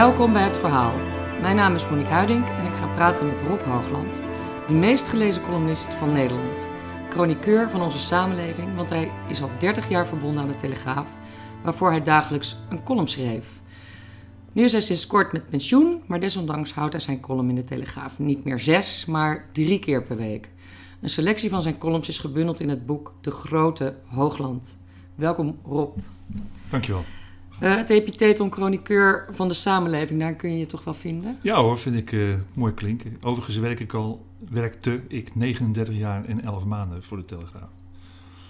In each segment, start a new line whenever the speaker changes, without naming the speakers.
Welkom bij Het Verhaal. Mijn naam is Monique Huiding en ik ga praten met Rob Hoogland, de meest gelezen columnist van Nederland. Chroniqueur van onze samenleving, want hij is al 30 jaar verbonden aan de Telegraaf, waarvoor hij dagelijks een column schreef. Nu is hij sinds kort met pensioen, maar desondanks houdt hij zijn column in de Telegraaf niet meer zes, maar drie keer per week. Een selectie van zijn columns is gebundeld in het boek De Grote Hoogland. Welkom Rob.
Dankjewel.
Uh, het epiteton chroniqueur van de samenleving, daar kun je je toch wel vinden?
Ja hoor, vind ik uh, mooi klinken. Overigens werk ik al, werkte ik 39 jaar en 11 maanden voor de Telegraaf.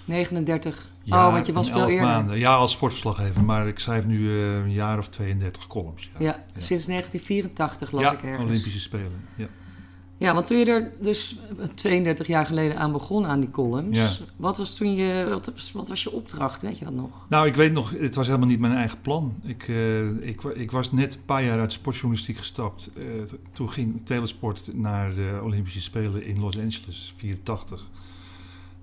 39?
Ja,
oh, want je was veel eerder.
maanden. Ja, als sportverslaggever, maar ik schrijf nu uh, een jaar of 32 columns.
Ja, ja, ja. sinds 1984 las ik ergens.
Olympische Spelen, ja.
Ja, want toen je er dus 32 jaar geleden aan begon aan die columns,
Ja.
wat was toen je, wat, was- wat was je opdracht, weet je dat nog?
Nou, ik weet nog, het was helemaal niet mijn eigen plan. Ik, eh, ik, ik was net een paar jaar uit sportjournalistiek gestapt. Eh, toen ging Telesport naar de Olympische Spelen in Los Angeles, 84.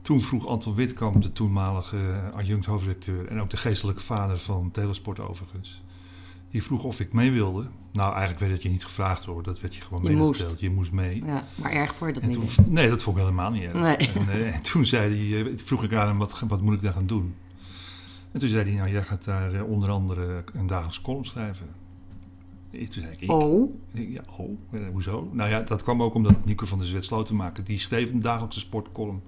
Toen vroeg Anton Witkamp, de toenmalige adjunct hoofdredacteur... en ook de geestelijke vader van Telesport overigens... die vroeg of ik mee wilde. Nou, eigenlijk werd het je niet gevraagd hoor. Dat werd je gewoon
Je.
Je moest mee.
Ja, maar erg voor je dat
En
niet.
toen, nee, dat vond ik helemaal niet erg.
Nee.
En, eh, en toen zei hij, eh, vroeg ik aan hem, wat, wat moet ik daar gaan doen? En toen zei hij, nou, jij gaat daar eh, onder andere een dagelijks column schrijven. Toen zei ik, ik?
Oh,
Ja, oh, hoezo? Nou ja, dat kwam ook omdat Nico van der Zwet Slotenmaker, die schreef een dagelijkse sportcolumn.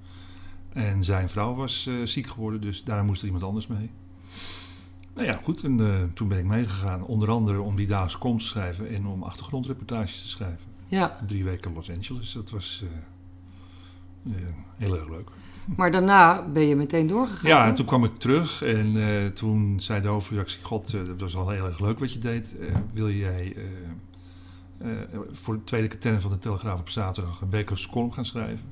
En zijn vrouw was ziek geworden, dus daar moest er iemand anders mee. Nou ja, goed, en eh, toen ben ik meegegaan. Onder andere om die dagelijkse column te schrijven en om achtergrondreportages te schrijven
ja.
drie weken Los Angeles. Dat was eh, eh, heel erg leuk.
Maar daarna ben je meteen doorgegaan.
Ja, en toen kwam ik terug en toen zei de hoofdredactie... God, dat was al heel erg leuk wat je deed. Wil jij voor de tweede katern van de Telegraaf op zaterdag... een wekelijkse column gaan schrijven?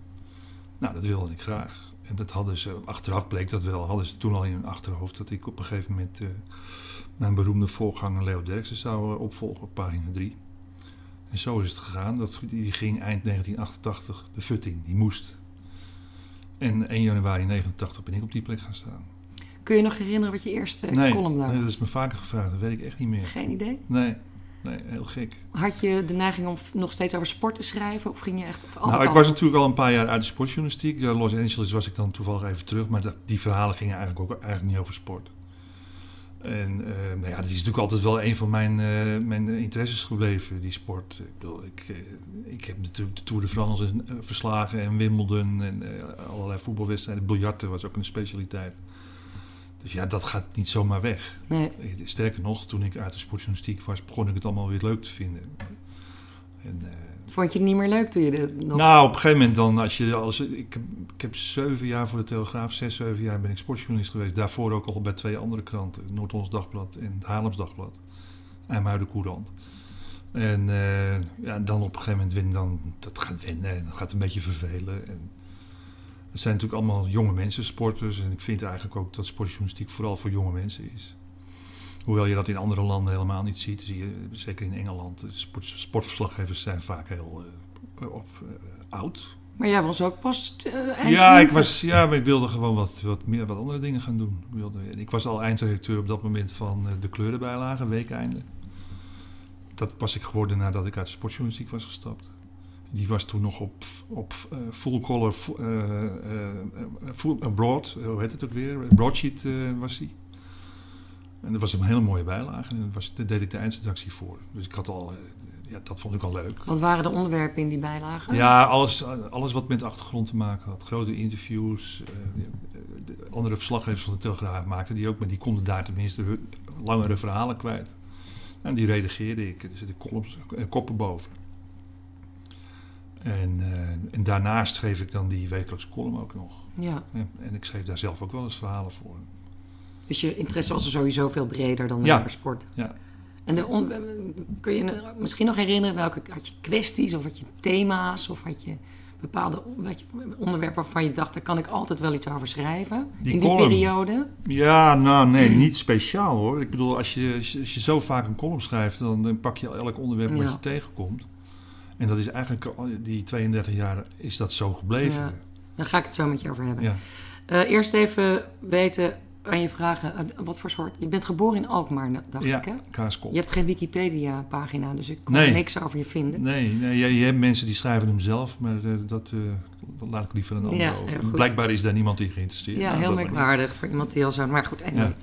Nou, dat wilde ik graag. En dat hadden ze, achteraf bleek dat wel, hadden ze toen al in hun achterhoofd... dat ik op een gegeven moment eh, mijn beroemde voorganger Leo Derksen zou eh, opvolgen op pagina 3. En zo is het gegaan. Dat, die ging eind 1988 de fut in. Die moest. En 1 januari 89 ben ik op die plek gaan staan.
Kun je nog herinneren wat je eerste
nee,
column daar
nee, dat
was?
is me vaker gevraagd. Dat weet ik echt niet meer.
Geen idee.
Nee, nee heel gek.
Had je de neiging om nog steeds over sport te schrijven? Of ging je echt...
Nou, ik was natuurlijk al een paar jaar uit de sportjournalistiek. Ja, Los Angeles was ik dan toevallig even terug. Maar dat, die verhalen gingen eigenlijk ook eigenlijk niet over sport. En eh, ja, dat is natuurlijk altijd wel een van mijn, eh, mijn interesses gebleven, die sport. Ik bedoel, ik, eh, ik heb natuurlijk de Tour de France verslagen en Wimbledon en allerlei voetbalwedstrijden. Biljarten was ook een specialiteit. Dus ja, dat gaat niet zomaar weg.
Nee.
Sterker nog, toen ik uit de sportjournalistiek was, begon ik het allemaal weer leuk te vinden. En, eh,
Vond je het niet meer leuk toen je dit nog...
nou, op een gegeven moment dan, als je, als, ik, heb, ik heb zeven jaar voor de Telegraaf, zes, zeven jaar ben ik sportjournalist geweest. Daarvoor ook al bij twee andere kranten, Noord-Hollands Dagblad en het Haarlems Dagblad. IJmuiden Courant. En eh, ja, dan op een gegeven moment winnen, dan, dat gaat winnen en dat gaat een beetje vervelen. En het zijn natuurlijk allemaal jonge mensen, sporters. En ik vind eigenlijk ook dat sportjournalistiek vooral voor jonge mensen is. Hoewel je dat in andere landen helemaal niet ziet. Zie je, zeker in Engeland. Sport, sportverslaggevers zijn vaak heel eh, op, eh, oud.
Maar jij was ook pas eh, eind
Ja, ik
20.
was, ja, maar ik wilde gewoon wat, wat, meer, wat andere dingen gaan doen. Ik, wilde, ik was al eindredacteur op dat moment van eh, de kleurenbijlagen, weekeinde. Dat was ik geworden nadat ik uit de sportjournalistiek was gestapt. Die was toen nog op, op eh, full color, eh, eh, full, broad, hoe heet het ook weer? Broadsheet was die. En dat was een hele mooie bijlage. En daar was- daar deed ik de eindredactie voor. Dus ik had al, ja, dat vond ik al leuk.
Wat waren de onderwerpen in die bijlagen?
Ja, alles, alles wat met de achtergrond te maken had. Grote interviews. de andere verslaggevers van de Telegraaf maakten die ook, maar die konden daar tenminste langere verhalen kwijt. En die redigeerde ik. Er zitten columns, koppen boven. En, eh, en daarnaast schreef ik dan die wekelijkse column ook nog.
Ja.
En ik schreef daar zelf ook wel eens verhalen voor.
Dus je interesse was er sowieso veel breder dan alleen maar sport.
Ja.
En de on- kun je misschien nog herinneren welke had je kwesties of had je thema's of had je bepaalde je, onderwerpen waarvan je dacht daar kan ik altijd wel iets over schrijven
Die
in die
column.
periode?
Ja, nou nee, niet speciaal hoor. Ik bedoel, als je, als je- als je zo vaak een column schrijft, dan, dan pak je elk onderwerp
Ja.
wat je tegenkomt. En dat is eigenlijk, die 32 jaar is dat zo gebleven.
Ja. Daar ga ik het zo met je over hebben.
Ja.
Eh, eerst even weten aan je vragen, eh, wat voor soort... Je bent geboren in Alkmaar, dacht
ja,
ik, hè?
Kaaskop.
Je hebt geen Wikipedia-pagina, dus ik kon
Nee.
niks over je vinden.
Nee, nee je, je hebt mensen die schrijven hem zelf, maar eh, dat, dat laat ik liever aan een ander
Ja,
over. Blijkbaar is daar niemand in geïnteresseerd.
Ja,
Nou,
heel merkwaardig voor iemand die al zo... Maar goed, anyway.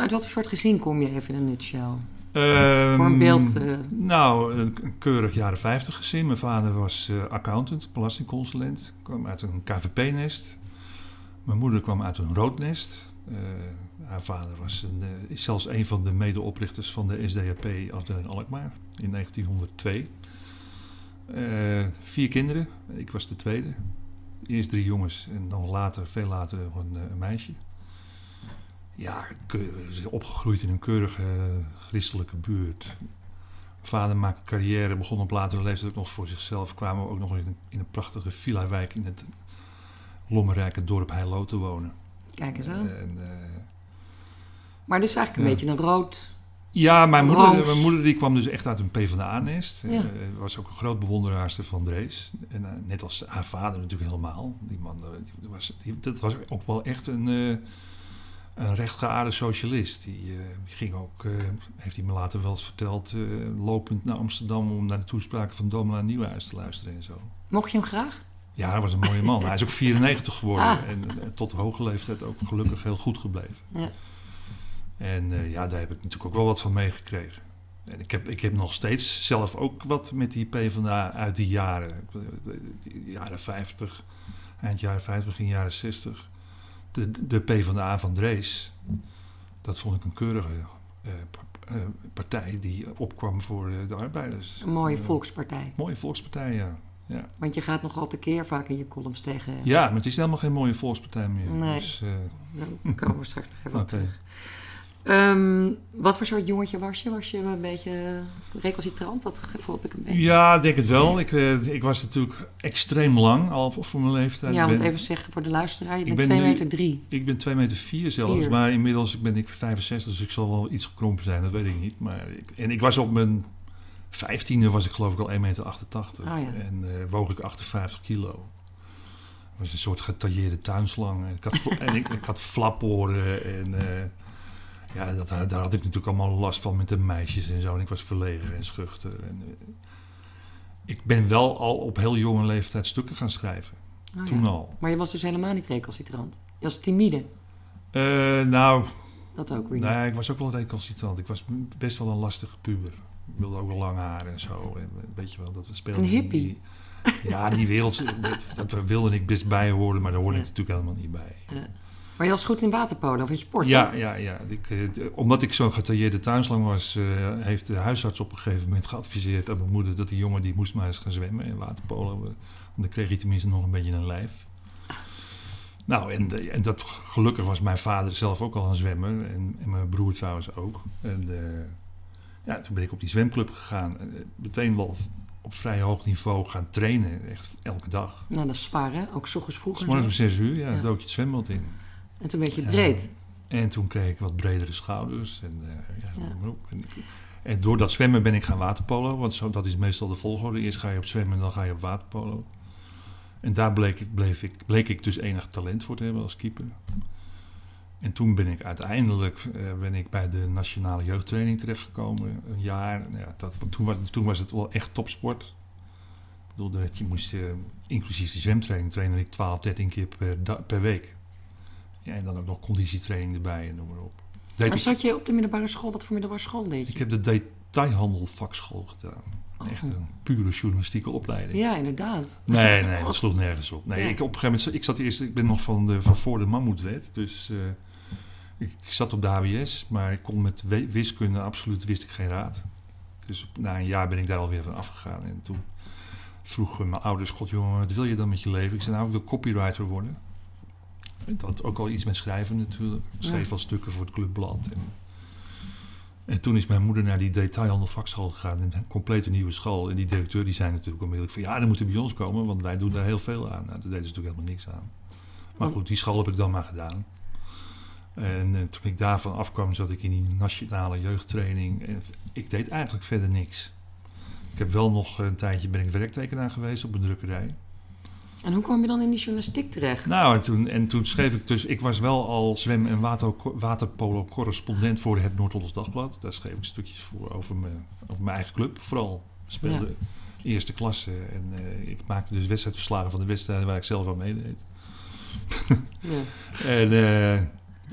Uit wat voor soort gezin kom je even in een nutshell?
Ehm,
Voor een beeld, eh.
Nou, een keurig jaren 50 gezin. Mijn vader was eh, accountant, belastingconsulent. Kwam uit een KVP-nest. Mijn moeder kwam uit een roodnest. Eh haar vader was een, is zelfs een van de medeoprichters van de SDAP-afdeling Alkmaar in 1902. Eh, vier kinderen. Ik was de tweede. Eerst drie jongens en dan later, veel later, nog een, een meisje. Ja, ke- ze is opgegroeid in een keurige eh, christelijke buurt. Mijn vader maakte carrière, begon op latere leeftijd ook nog voor zichzelf. Kwamen we ook nog in een, in een prachtige villa-wijk in het lommerrijke dorp Heilo te wonen.
Kijk eens aan.
En, eh,
Maar dus eigenlijk een
ja.
beetje een rood...
ja, mijn moeder, mijn moeder die kwam dus echt uit een PvdA-nest.
Ja.
Eh, was ook een groot bewonderaarster van Drees. En net als haar vader natuurlijk helemaal. Die man, die was, die- dat was ook wel echt een, een rechtgeaarde socialist. Die, eh, ging ook, eh, heeft hij me later wel eens verteld, eh, lopend naar Amsterdam om naar de toespraken van Domela Nieuwhuis te luisteren en zo.
Mocht je hem graag?
Ja, hij was een mooie man. Hij is ook 94 geworden
Ah.
en tot hoge leeftijd ook gelukkig heel goed gebleven.
Ja.
En ja, daar heb ik natuurlijk ook wel wat van meegekregen. En ik heb, ik heb nog steeds zelf ook wat met die PvdA uit die jaren. Die jaren 50, eind jaren 50, begin jaren 60. De, de PvdA van Drees, dat vond ik een keurige eh, eh, partij die opkwam voor eh, de arbeiders.
Een mooie volkspartij.
Mooie volkspartij, ja. ja.
Want je gaat nogal tekeer vaak in je columns tegen...
Ja, maar het is helemaal geen mooie volkspartij meer.
Nee.
Dus,
Daar komen we straks nog even op terug. Ehm, wat voor soort jongetje was je? Was je een beetje recalcitrant? Dat gevoel heb ik een beetje.
Ja, ik denk het wel. Ik, eh, ik was natuurlijk extreem lang al voor mijn leeftijd.
Ja, want
ben,
even zeggen voor de luisteraar. Je
ik
bent
ben
2
nu-
meter 3.
ik ben 2 meter 4 zelfs,
Vier.
maar inmiddels ben ik 65, dus ik zal wel iets gekrompen zijn, dat weet ik niet. Maar ik, en ik was op mijn 15e was ik geloof ik al 1,88 meter.
Oh ja.
En eh, woog ik 58 kilo. Was een soort getailleerde tuinslang. En ik had, en ik, ik had flaporen en... eh, ja, dat, daar had ik natuurlijk allemaal last van met de meisjes en zo. En ik was verlegen en schuchter. En, eh, ik ben wel al op heel jonge leeftijd stukken gaan schrijven.
Oh,
Toen
ja.
al.
Maar je was dus helemaal niet recalcitrant. Je was timide.
Eh, nou,
Dat ook weer niet.
nee, ik was ook wel recalcitrant. Ik was best wel een lastige puber. Ik wilde ook wel lang haar en zo. En weet je wel, dat we speelden.
Een hippie.
die- ja, die wereld, dat wilde ik best bij horen, maar daar hoorde
Ja.
ik natuurlijk helemaal niet bij.
Ja. Maar je was goed in waterpolo of in sport?
Ja,
hè?
ja, ja. Ik, eh, omdat ik zo'n getailleerde tuinslang was, eh, heeft de huisarts op een gegeven moment geadviseerd aan mijn moeder dat die jongen die moest maar eens gaan zwemmen in waterpolo. eh, Want dan kreeg hij tenminste nog een beetje een lijf. Nou, en, en dat gelukkig was mijn vader zelf ook al een zwemmer en, en mijn broer trouwens ook. En ja, toen ben ik op die zwemclub gegaan. En, meteen wel op vrij hoog niveau gaan trainen, echt elke dag.
Nou, dat is zwaar, hè? Ook 's ochtends vroeg.
S
en
morgens om zes uur, ja,
Ja.
dook je het zwembad in.
En toen werd je breed.
En toen kreeg ik wat bredere schouders. En, eh, ja. En, en door dat zwemmen ben ik gaan waterpolo. Want zo, dat is meestal de volgorde. Eerst ga je op zwemmen en dan ga je op waterpolo. En daar bleek, ik- bleef ik, bleek ik dus enig talent voor te hebben als keeper. En toen ben ik uiteindelijk eh, ben ik bij de nationale jeugdtraining terechtgekomen. Een jaar. Ja, dat, toen, was, toen was het wel echt topsport. Ik bedoel, dat je moest, eh, inclusief de zwemtraining, trainde ik 12, 13 keer per, per week. Ja, en dan ook nog conditietraining erbij en noem maar op. Deed
Maar zat je op de middelbare school? Wat voor middelbare school deed je?
ik heb de detailhandelvakschool gedaan.
Oh.
Echt een pure journalistieke opleiding.
Ja, inderdaad.
Nee, nee, dat sloeg nergens op. Nee,
Ja.
ik, op een gegeven moment, ik zat eerst, ik ben nog van, de, van voor de mammoetwet. Dus eh, ik, ik zat op de HBS, maar ik kon met wiskunde absoluut wist ik geen raad. Dus na een jaar ben ik daar alweer van afgegaan. En toen vroegen mijn ouders, god jongen, wat wil je dan met je leven? Ik zei, nou, ik wil copywriter worden. En dat had ook al iets met schrijven natuurlijk. Ik schreef
Ja.
al stukken voor het clubblad. En, en toen is mijn moeder naar die detailhandelvakschool gegaan. Een complete nieuwe school. En die directeur die zei natuurlijk onmiddellijk van... ja, dan moet je bij ons komen, want wij doen daar heel veel aan. Nou, daar deden ze natuurlijk helemaal niks aan. Maar
Oh.
goed, die school heb ik dan maar gedaan. En eh, toen ik daarvan afkwam, zat ik in die nationale jeugdtraining. En ik deed eigenlijk verder niks. Ik heb wel nog een tijdje ben ik werktekenaar geweest op een drukkerij.
En hoe kwam je dan in die journalistiek terecht?
Nou, en toen, en toen schreef ik dus... Ik was wel al zwem- en water, waterpolo-correspondent voor het Noord-Hollands Dagblad. Daar schreef ik stukjes voor over mijn, over mijn eigen club. Vooral speelde eerste klasse. En eh, ik maakte dus wedstrijdverslagen van de wedstrijden waar ik zelf aan meedeed.
Ja.
En eh,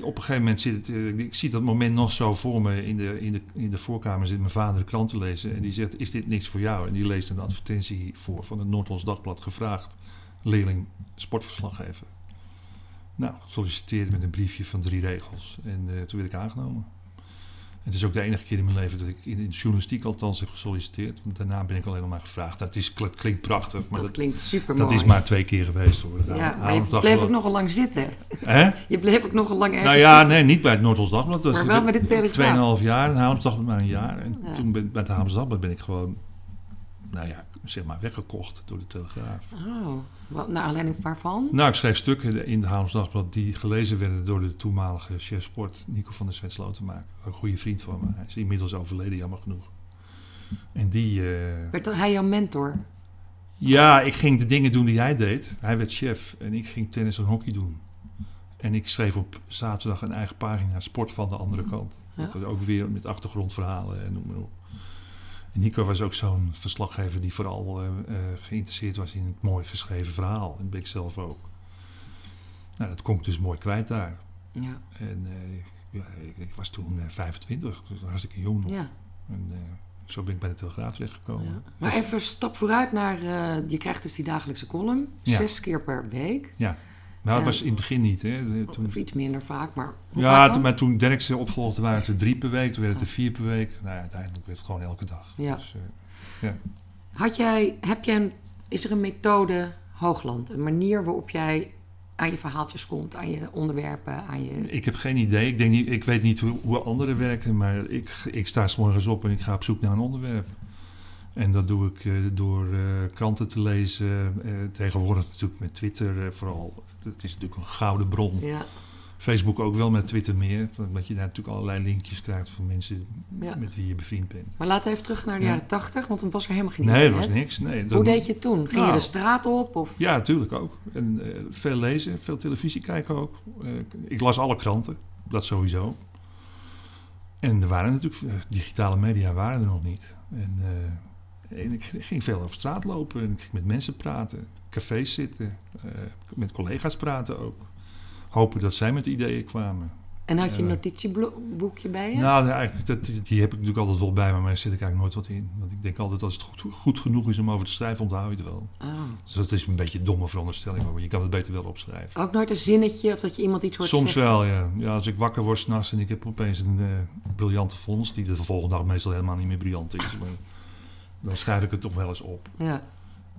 op een gegeven moment zit het, eh, ik zie dat moment nog zo voor me. In de, in, de, in de voorkamer zit mijn vader de krant te lezen. En die zegt, is dit niks voor jou? En die leest een advertentie voor van het Noord-Hollands Dagblad gevraagd. Leerling sportverslaggever. Nou, gesolliciteerd met een briefje van drie regels. En eh, toen werd ik aangenomen. En het is ook de enige keer in mijn leven dat ik in de journalistiek althans heb gesolliciteerd. Want daarna ben ik alleen nog maar gevraagd. Dat is, het klinkt prachtig, maar
dat,
dat,
klinkt super
dat is maar twee keer geweest hoor. Nou,
Ja, maar je bleef ook nogal lang zitten.
Hè?
Je bleef ook nogal lang ergens
Nou ja,
zitten.
nee, niet bij het Noord-Hollands Dagblad. Dat
Maar wel bij de Telegraaf.
Tweeënhalf jaar. En Haarlems Dagblad maar een jaar. En
Ja.
toen ben, bij het Haarlems Dagblad ben ik gewoon, nou ja, zeg maar weggekocht door de Telegraaf.
Oh, wat, naar aanleiding waarvan?
Nou, ik schreef stukken in het Haarlems Dagblad die gelezen werden door de toenmalige chef sport, Nico van der Zwet Slotenmaker. Een goede vriend van me. Hij is inmiddels overleden, jammer genoeg. En die, eh,
Werd hij jouw mentor?
ja, ik ging de dingen doen die hij deed. Hij werd chef en ik ging tennis en hockey doen. En ik schreef op zaterdag een eigen pagina Sport van de andere kant.
Ja.
Dat was ook weer met achtergrondverhalen en noem maar op. Nico was ook zo'n verslaggever die vooral eh, eh, geïnteresseerd was in het mooi geschreven verhaal. Dat ben ik zelf ook. Nou, dat ik dus mooi kwijt daar.
Ja.
En eh, ja, ik, ik was toen eh, 25, dus hartstikke jong nog.
ja.
En zo ben ik bij de Telegraaf terechtgekomen.
ja. Maar even een stap vooruit naar... je krijgt dus die dagelijkse column.
Ja.
Zes keer per week.
Nou, dat
Ja.
was in het begin niet. Hè. De- Toen,
Of iets minder vaak, maar
ja,
vaak
maar toen Dirk ze opvolgde waren het er drie per week. Toen werd het er vier per week. Nou, ja, uiteindelijk werd het gewoon elke dag.
Ja.
Dus, eh,
Had jij, heb jij een, is er een methode Hoogland? Een manier waarop jij aan je verhaaltjes komt, aan je onderwerpen, aan je...
ik heb geen idee. Ik, denk niet, ik weet niet hoe, hoe anderen werken. Maar ik, ik sta 's morgens op en ik ga op zoek naar een onderwerp. En dat doe ik eh, door eh, kranten te lezen. eh, tegenwoordig natuurlijk met Twitter vooral. Het is natuurlijk een gouden bron.
Ja,
Facebook ook wel, met Twitter meer. Omdat je daar natuurlijk allerlei linkjes krijgt van mensen
ja.
met wie je bevriend bent.
Maar laten we even terug naar de
Ja.
jaren tachtig, want toen was er helemaal geen
Nee, er was niks. Nee,
Hoe deed je toen? Ging je
Nou.
de straat op? Of...
Ja, natuurlijk ook. En veel lezen, veel televisie kijken ook. Ik las alle kranten, dat sowieso. En er waren natuurlijk, digitale media waren er nog niet. En, en ik ging veel over straat lopen en ik ging met mensen praten, cafés zitten, eh, met collega's praten ook. Hopen dat zij met ideeën kwamen.
En had je een
Ja.
notitieboekje bij je?
Nou, eigenlijk, dat, die heb ik natuurlijk altijd wel bij me, maar daar zit ik eigenlijk nooit wat in. Want ik denk altijd, als het goed, goed genoeg is om over te schrijven, onthoud je het wel.
Oh.
Dus dat is een beetje een domme veronderstelling, maar je kan het beter wel opschrijven.
Ook nooit een zinnetje of dat je iemand iets hoort
Soms
zeggen?
wel, ja. ja. Als ik wakker word s'nachts en ik heb opeens een eh, briljante vondst, die de volgende dag meestal helemaal niet meer briljant is, maar dan schrijf ik het toch wel eens op.
Ja.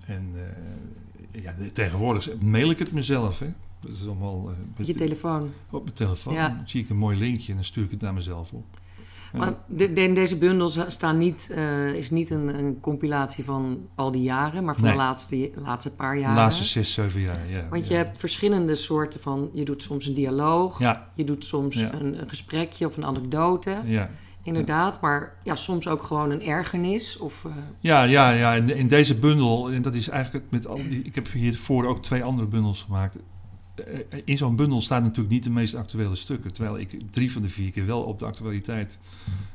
En eh, ja, tegenwoordig mail ik het mezelf, hè. Dat is allemaal met-
Je telefoon.
op mijn telefoon.
Ja.
Dan zie ik een mooi linkje en dan stuur ik het naar mezelf op.
Maar de, de- deze bundel za- staan niet, eh, is niet een, een compilatie van al die jaren, maar van
Nee.
de laatste, laatste paar
de
jaren.
laatste zes, zeven jaar, ja.
Want je hebt verschillende soorten van. Je doet soms een dialoog,
Ja,
je doet soms
Ja.
een, een gesprekje of een anekdote.
ja.
Inderdaad, maar ja, soms ook gewoon een ergernis. Of, eh,
Ja, ja, ja. In, in deze bundel, en dat is eigenlijk met al die. Ik heb hiervoor ook twee andere bundels gemaakt. Eh, In zo'n bundel staan natuurlijk niet de meest actuele stukken. Terwijl ik drie van de vier keer wel op de actualiteit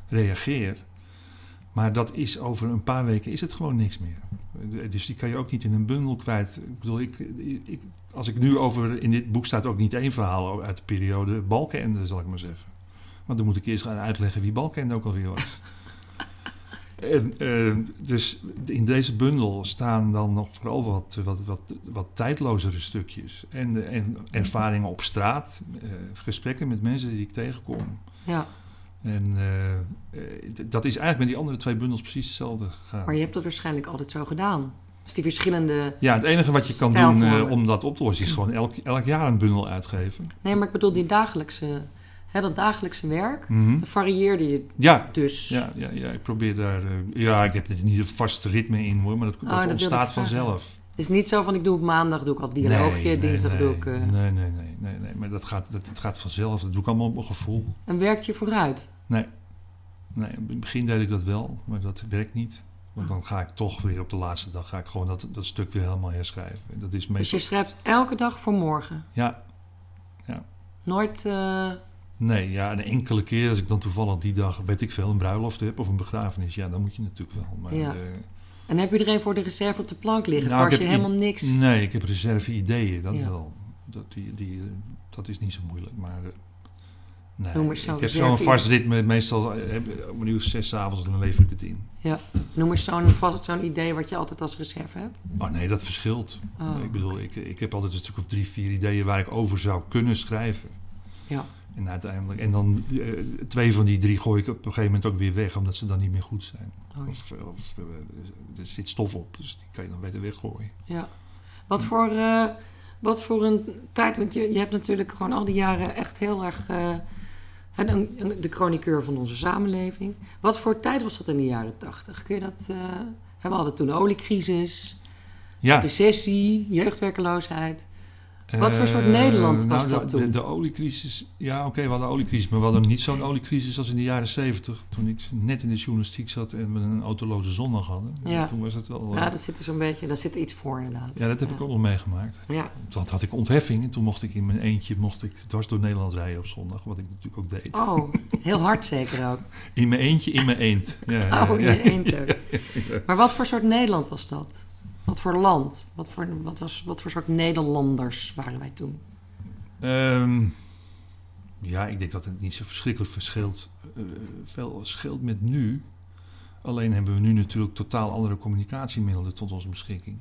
reageer. Maar dat is over een paar weken is het gewoon niks meer. Eh, Dus die kan je ook niet in een bundel kwijt. Ik bedoel, ik, als ik nu over. In dit boek staat ook niet één verhaal uit de periode Balkenende, zal ik maar zeggen. Want dan moet ik eerst gaan uitleggen wie Balkenende ook alweer was. En, eh, dus in deze bundel staan dan nog vooral wat, wat, wat, wat tijdlozere stukjes. En, en ervaringen op straat, eh, gesprekken met mensen die ik tegenkom.
ja.
En eh, dat is eigenlijk met die andere twee bundels precies hetzelfde gegaan.
Maar je hebt dat waarschijnlijk altijd zo gedaan. Dus die verschillende.
Ja, het enige wat je kan doen om dat op te lossen is gewoon elk, elk jaar een bundel uitgeven.
Nee, maar ik bedoel die dagelijkse. Hè, dat dagelijkse werk.
Mhm.
varieerde je
Ja,
dus.
ja, ja, ja, ik probeer daar... eh, ja, ik heb er niet een vast ritme in hoor, maar dat, dat
Oh, dat
ontstaat vanzelf.
Het is niet zo van ik doe op maandag doe ik al dialoogje,
Nee, nee,
dinsdag
nee,
doe ik. eh,
Nee, nee, nee, nee, nee. Maar dat gaat, dat, het gaat vanzelf. Dat doe ik allemaal op mijn gevoel.
En werkt je vooruit.
Nee. Nee, in het begin deed ik dat wel, maar dat werkt niet. Want dan ga ik toch weer op de laatste dag ga ik gewoon dat, dat stuk weer helemaal herschrijven. En Dat is
Dus
meestal...
je schrijft elke dag voor morgen.
Ja,
Nooit. eh,
nee, ja, een enkele keer als ik dan toevallig die dag, weet ik veel, een bruiloft heb of een begrafenis. Ja, dan moet je natuurlijk wel. Maar,
Ja.
eh,
En heb je er een voor de reserve op de plank liggen?
Nou,
als je helemaal niks.
Nee, ik heb reserve-ideeën, dat
Ja.
wel. Dat, die, die, eh, dat is niet zo moeilijk, maar... eh, nee,
Noem eens zo'n
ik heb zo'n
reserve-
vast ritme, meestal om een uur of zes avonds, dan lever ik het in.
Noem eens zo'n vast- zo'n idee wat je altijd als reserve hebt.
Oh nee, dat verschilt.
Oh,
ik bedoel, ik, ik heb altijd een stuk of drie, vier ideeën waar ik over zou kunnen schrijven.
Ja.
En uiteindelijk, en dan eh, twee van die drie gooi ik op een gegeven moment ook weer weg, omdat ze dan niet meer goed zijn.
Oh,
Of, of eh, er zit stof op, dus die kan je dan beter weggooien.
ja. Wat voor, eh, wat voor een tijd, want je, je hebt natuurlijk gewoon al die jaren echt heel erg eh, de chroniqueur van onze samenleving. Wat voor tijd was dat in de jaren tachtig? Kun je dat... eh, we hadden toen de oliecrisis,
Ja.
recessie, jeugdwerkeloosheid. Wat voor soort
Eh,
Nederland was
nou,
dat
de,
toen?
De, oliecrisis, ja oké, we hadden oliecrisis, maar we hadden niet zo'n oliecrisis als in de jaren zeventig. Toen ik net in de journalistiek zat en we een autoloze zondag hadden.
Ja.
Toen was het wel... eh,
Ja, dat zit er zo'n beetje, daar zit er iets voor inderdaad.
ja, dat heb ik ook nog meegemaakt.
Ja,
Toen had ik ontheffing en toen mocht ik in mijn eentje mocht ik dwars door Nederland rijden op zondag. Wat ik natuurlijk ook deed.
oh, heel hard zeker ook.
In mijn eentje, in mijn eend. Ja,
Oh,
ja,
je eend ook. Maar wat voor soort Nederland was dat? Wat voor land? Wat voor, wat was, wat voor soort Nederlanders waren wij toen?
Ehm, ja, ik denk dat het niet zo verschrikkelijk verschilt. eh, veel scheelt met nu. Alleen hebben we nu natuurlijk totaal andere communicatiemiddelen tot onze beschikking.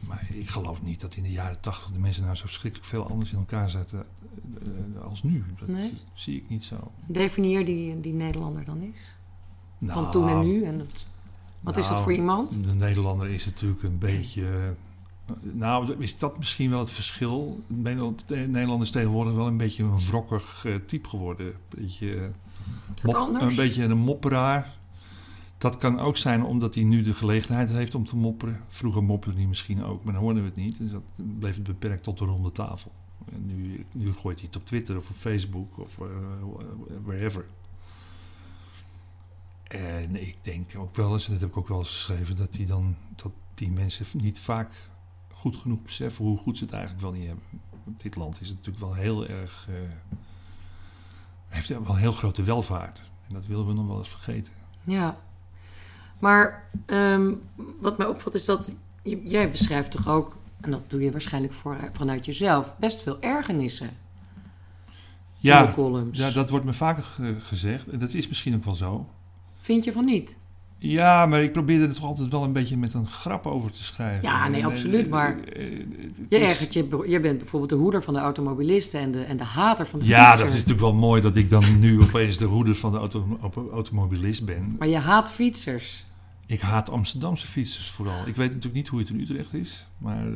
Maar ik geloof niet dat in de jaren tachtig de mensen nou zo verschrikkelijk veel anders in elkaar zaten eh, als nu. Dat
Nee?
zie ik niet zo.
Definieer die, die Nederlander dan eens. Van
Nou,
toen en nu. En het- wat is dat
nou,
voor iemand?
De Nederlander is natuurlijk een beetje. Nou, is dat misschien wel het verschil? Nederland, is tegenwoordig wel een beetje een wrokkig eh, type geworden. Een beetje, eh, mop- een beetje een mopperaar. Dat kan ook zijn omdat hij nu de gelegenheid heeft om te mopperen. Vroeger mopperde hij misschien ook, maar dan hoorden we het niet. Dus dat bleef het beperkt tot de ronde tafel. En nu, nu gooit hij het op Twitter of op Facebook of eh, wherever. En ik denk ook wel eens, en dat heb ik ook wel eens geschreven, dat die, dan, dat die mensen niet vaak goed genoeg beseffen hoe goed ze het eigenlijk wel niet hebben. Dit land is natuurlijk wel heel erg. eh, heeft wel een heel grote welvaart. En dat willen we nog wel eens vergeten.
Ja. Maar ehm, wat mij opvalt is dat... Jij beschrijft toch ook, en dat doe je waarschijnlijk voor, vanuit jezelf... best veel ergernissen
Ja, ja, dat wordt me vaker ge- gezegd. En dat is misschien ook wel zo.
Vind je van niet?
Ja, maar ik probeerde er toch altijd wel een beetje met een grap over te schrijven.
Ja, nee,
eh,
absoluut, maar
eh, eh,
Je ergert je, je bent bijvoorbeeld de hoeder van de automobilisten en de, en de hater van de
Ja,
fietser.
dat is natuurlijk wel mooi dat ik dan nu opeens de hoeder van de auto, auto- automobilist ben.
Maar je haat fietsers.
Ik haat Amsterdamse fietsers vooral. Ik weet natuurlijk niet hoe het in Utrecht is. Maar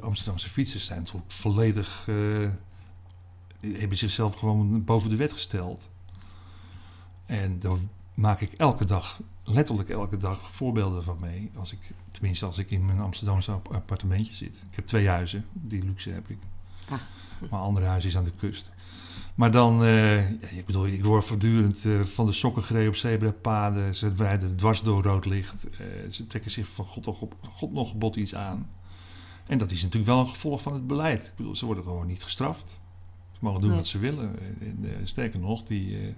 Amsterdamse fietsers zijn toch volledig... eh, hebben zichzelf gewoon boven de wet gesteld. En daar maak ik elke dag, letterlijk elke dag, voorbeelden van mee. Als ik, tenminste, als ik in mijn Amsterdamse app- appartementje zit. Ik heb twee huizen, die luxe heb ik.
Ah.
Maar andere huis is aan de kust. Maar dan, ja, ik bedoel, ik word voortdurend eh, van de sokken gereden op zebrapaden. Ze rijden dwars door rood licht. Eh, ze trekken zich van God nog, op, God nog gebod iets aan. En dat is natuurlijk wel een gevolg van het beleid. Ik bedoel, ze worden gewoon niet gestraft. Ze mogen doen
Nee.
wat ze willen. En, sterker nog, die,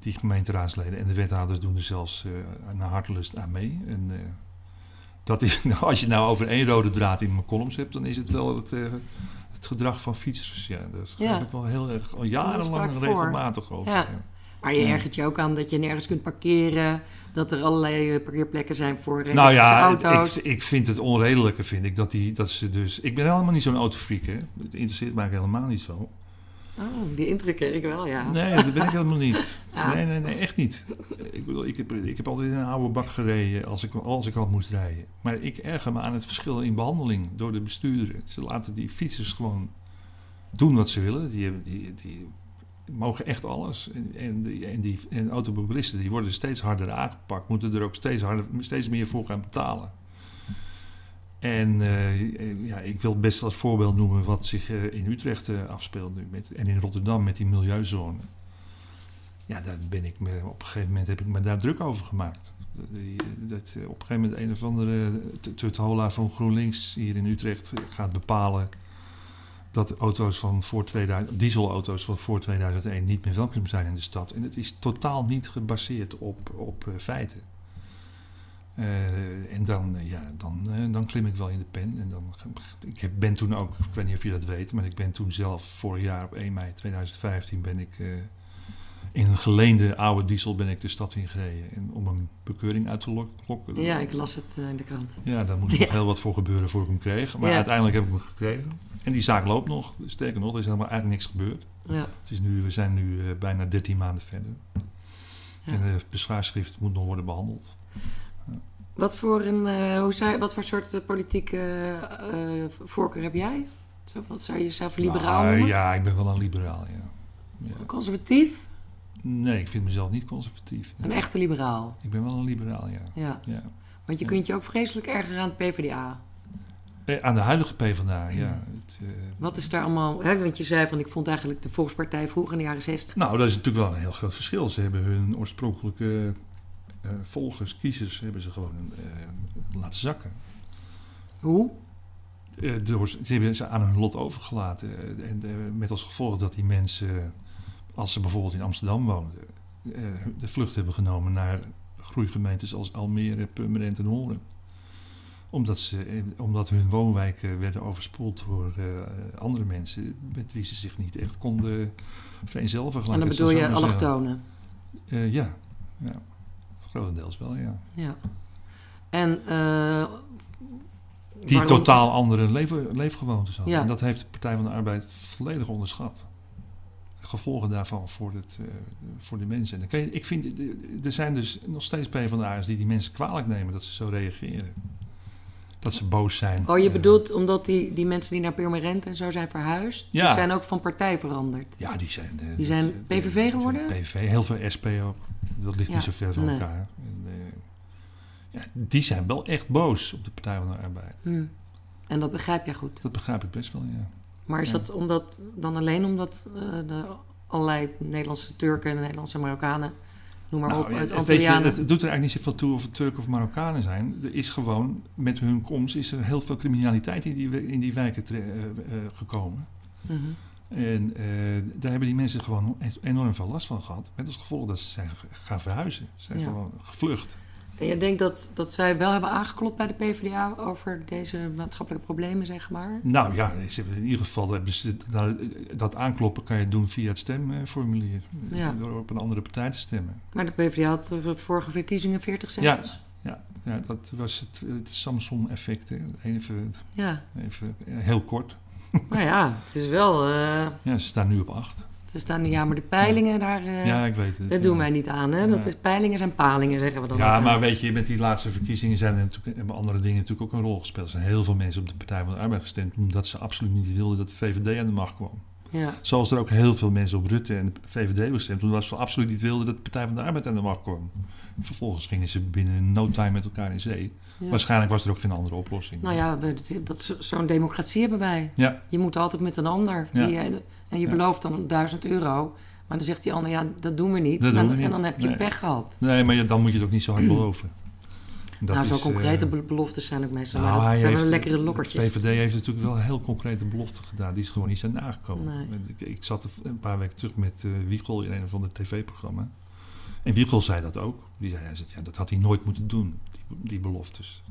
die gemeenteraadsleden en de wethouders doen er zelfs eh, naar hartelust aan mee. En, eh, dat is, nou, als je het nou over één rode draad in mijn columns hebt, dan is het wel het, eh, het gedrag van fietsers. Ja, daar schrijf
Ja.
ik wel heel erg, al jarenlang
voor.
regelmatig over.
Ja.
ja.
Maar je ergert je ook aan dat je nergens kunt parkeren. Dat er allerlei parkeerplekken zijn voor
Nou
elektrische
ja,
auto's.
ik, ik vind het onredelijke, vind ik, dat, die, dat ze dus... Ik ben helemaal niet zo'n autofreak, hè. Het interesseert mij helemaal niet zo.
Oh, die indruk ik wel, ja.
Nee, dat ben ik helemaal niet.
Ja.
Nee, nee, nee, echt niet. Ik bedoel, ik heb, ik heb altijd in een oude bak gereden als ik, als ik al moest rijden. Maar ik erger me aan het verschil in behandeling door de bestuurderen. Ze laten die fietsers gewoon doen wat ze willen. Die, die, die mogen echt alles. En, en, die, en, die, en automobilisten die worden steeds harder aangepakt. Moeten er ook steeds, harder, steeds meer voor gaan betalen. En eh, ja, ik wil best als voorbeeld noemen wat zich eh, in Utrecht eh, afspeelt nu. Met, en in Rotterdam met die milieuzone. ja, daar ben ik me, op een gegeven moment heb ik me daar druk over gemaakt. Dat, op een gegeven moment een of andere Tuthola van GroenLinks hier in Utrecht gaat bepalen dat auto's van voor 2000, dieselauto's van voor 2001 niet meer welkom zijn in de stad. En het is totaal niet gebaseerd op, op uh, feiten. Uh, en dan, uh, ja, dan, dan klim ik wel in de pen. En dan, ik heb, ben toen ook, ik weet niet of je dat weet, maar ik ben toen zelf vorig jaar op 1 mei 2015 ben ik in een geleende oude diesel ben ik de stad ingereden. En om een bekeuring uit te lokken.
Ja, ik las het in de krant.
Ja, daar moest ja. nog heel wat voor gebeuren voor ik hem kreeg. Maar ja. uiteindelijk heb ik hem gekregen. En die zaak loopt nog. Sterker nog, er is helemaal eigenlijk niks gebeurd. Ja. Het is nu, we zijn nu bijna 13 maanden verder. Ja. En het bezwaarschrift moet nog worden behandeld.
Wat voor, een, uh, hoe zou, wat voor soort uh, politieke voorkeur heb jij? Wat zou je jezelf liberaal
nou,
noemen?
Ja, ik ben wel een liberaal, ja.
ja. Conservatief?
Nee, ik vind mezelf niet conservatief. Nee.
Een echte liberaal?
Ik ben wel een liberaal, ja.
ja. ja. Want je kunt je ook vreselijk erger aan het PvdA.
Eh, aan de huidige PvdA, ja. Het,
uh, Wat is daar allemaal... Hè, want je zei van, ik vond eigenlijk de Volkspartij vroeger in de jaren 60...
Nou, dat is natuurlijk wel een heel groot verschil. Ze hebben hun oorspronkelijke uh, volgers, kiezers, hebben ze gewoon laten zakken.
Hoe?
door, ze hebben ze aan hun lot overgelaten. en met als gevolg dat die mensen, als ze bijvoorbeeld in Amsterdam woonden... de vlucht hebben genomen naar groeigemeentes als Almere, Purmerend en Horen omdat, ze, omdat hun woonwijken werden overspoeld door uh, andere mensen met wie ze zich niet echt konden vereenzelvigen.
En dan bedoel je allochtonen?
Uh, ja, ja, grotendeels wel, ja.
ja. En uh,
die waarom... totaal andere leven, leefgewoontes hadden. Ja. En dat heeft de Partij van de Arbeid volledig onderschat. De gevolgen daarvan voor, het, uh, voor de mensen. En je, ik vind, er zijn dus nog steeds PvdA's die die mensen kwalijk nemen dat ze zo reageren dat ze boos zijn.
Oh, je bedoelt omdat die, die mensen die naar Purmerend en zo zijn verhuisd, ja. die zijn ook van partij veranderd?
Ja, die zijn... De,
die zijn de, PVV geworden?
PVV, heel veel SP ook. Dat ligt ja. niet zo ver van nee. elkaar. En, uh, ja, die zijn wel echt boos op de Partij van de Arbeid.
Hmm. En dat begrijp jij goed?
Dat begrijp ik best wel, ja.
Maar is dat omdat, dan alleen omdat uh, de allerlei Nederlandse Turken en Nederlandse Marokkanen noem maar nou, op, uit Antillianen.
Het, het doet er eigenlijk niet zoveel toe of het Turken of Marokkanen zijn. Er is gewoon, met hun komst, is er heel veel criminaliteit in die, in die wijken uh, gekomen. Mm -hmm. En uh, daar hebben die mensen gewoon enorm veel last van gehad. Met als gevolg dat ze zijn gaan verhuizen. Ze zijn ja. gewoon gevlucht.
En je denkt dat, dat zij wel hebben aangeklopt bij de PvdA over deze maatschappelijke problemen, zeg maar?
Nou ja, in ieder geval hebben ze, dat aankloppen kan je doen via het stemformulier. Ja. Door op een andere partij te stemmen.
Maar de PvdA had de vorige verkiezingen 40 zetels.
Ja, ja, ja dat was het, het Samsung-effect. Even, ja. even heel kort.
Nou ja, het is wel... Uh...
Ja, ze staan nu op acht.
Ze staan, ja, maar de peilingen, daar, uh,
ja, ik weet het,
dat
ja.
doen wij niet aan. Hè? Dat is, peilingen zijn palingen, zeggen we dan.
Ja, maar weet je, met die laatste verkiezingen zijn er natuurlijk, hebben andere dingen natuurlijk ook een rol gespeeld. Er zijn heel veel mensen op de Partij van de Arbeid gestemd omdat ze absoluut niet wilden dat de VVD aan de macht kwam. Ja. Zoals er ook heel veel mensen op Rutte en de VVD gestemd omdat ze absoluut niet wilden dat de Partij van de Arbeid aan de macht kwam. Vervolgens gingen ze binnen no time met elkaar in zee. Ja. Waarschijnlijk was er ook geen andere oplossing.
Nou ja, dat, zo'n democratie hebben wij.
Ja.
Je moet altijd met een ander. Die, en je belooft dan 1000 euro. Maar dan zegt die ander, ja, dat doen we niet.
Dat
en,
doen we
en dan heb je
Nee.
pech gehad.
Nee, maar dan moet je het ook niet zo hard beloven. Dat
nou, zo
is,
concrete
eh,
be- beloftes zijn ook meestal.
nou,
maar dat zijn
heeft-
wel lekkere lokkertjes.
De VVD heeft natuurlijk wel heel concrete belofte gedaan. Die is gewoon niet zijn nagekomen.
Nee.
Ik, ik zat een paar weken terug met eh Wiegel in een van de tv-programma. En Wiegel zei dat ook. Die zei, hij zei, ja, dat had hij nooit moeten doen, die, die beloftes.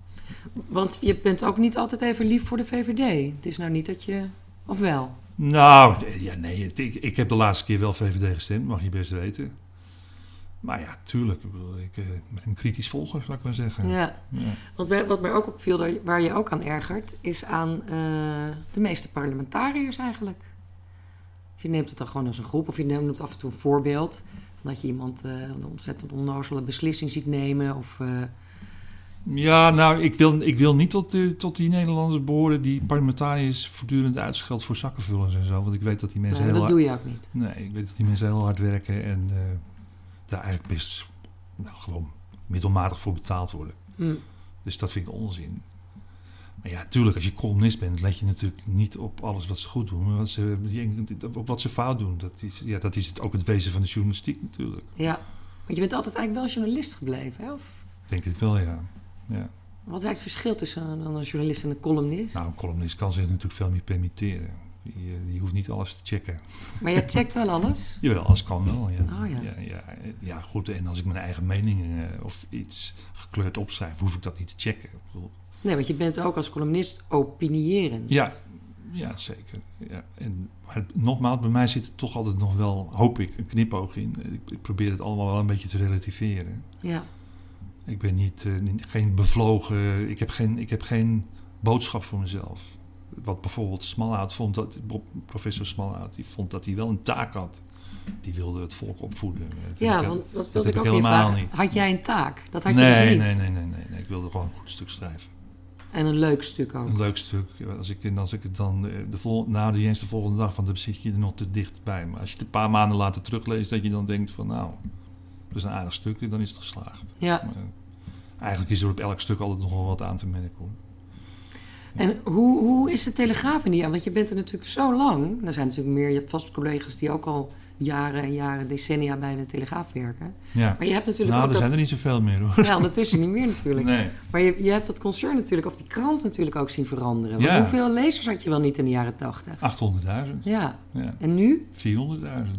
Want je bent ook niet altijd even lief voor de VVD. Het is nou niet dat je... Of wel?
Nou, ja, nee, ik, ik heb de laatste keer wel VVD gestemd, mag je best weten. Maar ja, tuurlijk. Ik, bedoel, ik eh, ben een kritisch volger, zou ik maar zeggen.
Ja.
Ja.
Want wat mij ook opviel, waar je ook aan ergert... is aan eh, de meeste parlementariërs eigenlijk. Of je neemt het dan gewoon als een groep... of je neemt af en toe een voorbeeld... dat je iemand eh, een ontzettend onnozele beslissing ziet nemen... of... eh,
Ja, nou, ik wil, ik wil niet tot, die- tot die Nederlanders behoren die parlementariërs voortdurend uitscheldt voor zakkenvullers en zo. Want ik weet dat die mensen heel
dat
hard,
doe je ook niet.
Nee, ik weet dat die mensen heel hard werken en eh, daar eigenlijk best nou, gewoon middelmatig voor betaald worden.
Hm.
Dus dat vind ik onzin. Maar ja, tuurlijk, als je columnist bent, let je natuurlijk niet op alles wat ze goed doen, maar wat ze, op wat ze fout doen. Dat is, ja, dat is het, ook het wezen van de journalistiek natuurlijk.
Ja, want je bent altijd eigenlijk wel journalist gebleven, hè? Of
Ik denk het wel, ja. ja.
wat is eigenlijk het verschil tussen een, een journalist en een columnist?
Nou, een columnist kan zich natuurlijk veel meer permitteren. Eh, die hoeft niet alles te checken.
Maar je checkt wel alles?
Jawel, als kan wel, ja.
Oh ja.
Ja, ja, ja, goed. En als ik mijn eigen mening eh, of iets gekleurd opschrijf, hoef ik dat niet te checken. Bedoel,
Nee, want je bent ook als columnist opinierend.
Ja, ja zeker. Ja. En, maar nogmaals, bij mij zit er toch altijd nog wel, hoop ik, een knipoog in. Ik, ik probeer het allemaal wel een beetje te relativeren.
Ja.
Ik ben niet, eh, geen bevlogen, ik heb geen, ik heb geen boodschap voor mezelf. Wat bijvoorbeeld Smalhout vond, dat, professor Smalhout, die vond dat hij wel een taak had. Die wilde het volk opvoeden. Dat
Ja, want dat wilde ik ook
helemaal niet.
Had jij een taak? Dat had je
nee,
dus niet.
nee, nee, nee, nee, nee. Ik wilde gewoon een goed stuk schrijven.
En een leuk stuk ook.
Een leuk stuk. Als ik, als ik het dan eh, de vol, nou, de eens de volgende dag, van dan zit je er nog te dichtbij. Maar als je het een paar maanden later terugleest, dat je dan denkt van nou, dat is een aardig stuk, dan is het geslaagd.
Ja.
Maar, eh, eigenlijk is er op elk stuk altijd nog wel wat aan te merken hoor.
En hoe, hoe is de Telegraaf in die jaar? Want je bent er natuurlijk zo lang. Er zijn natuurlijk meer, je hebt vast collega's die ook al jaren en jaren, decennia bij de Telegraaf werken.
Ja.
Maar je hebt natuurlijk
Nou,
ook
er zijn
dat...
er niet zoveel meer hoor.
Ja, ondertussen niet meer natuurlijk.
Nee.
Maar je, je hebt dat concern natuurlijk, of die krant natuurlijk ook zien veranderen.
Ja.
hoeveel lezers had je wel niet in de jaren tachtig?
800.000.
Ja.
Ja.
En nu?
400.000,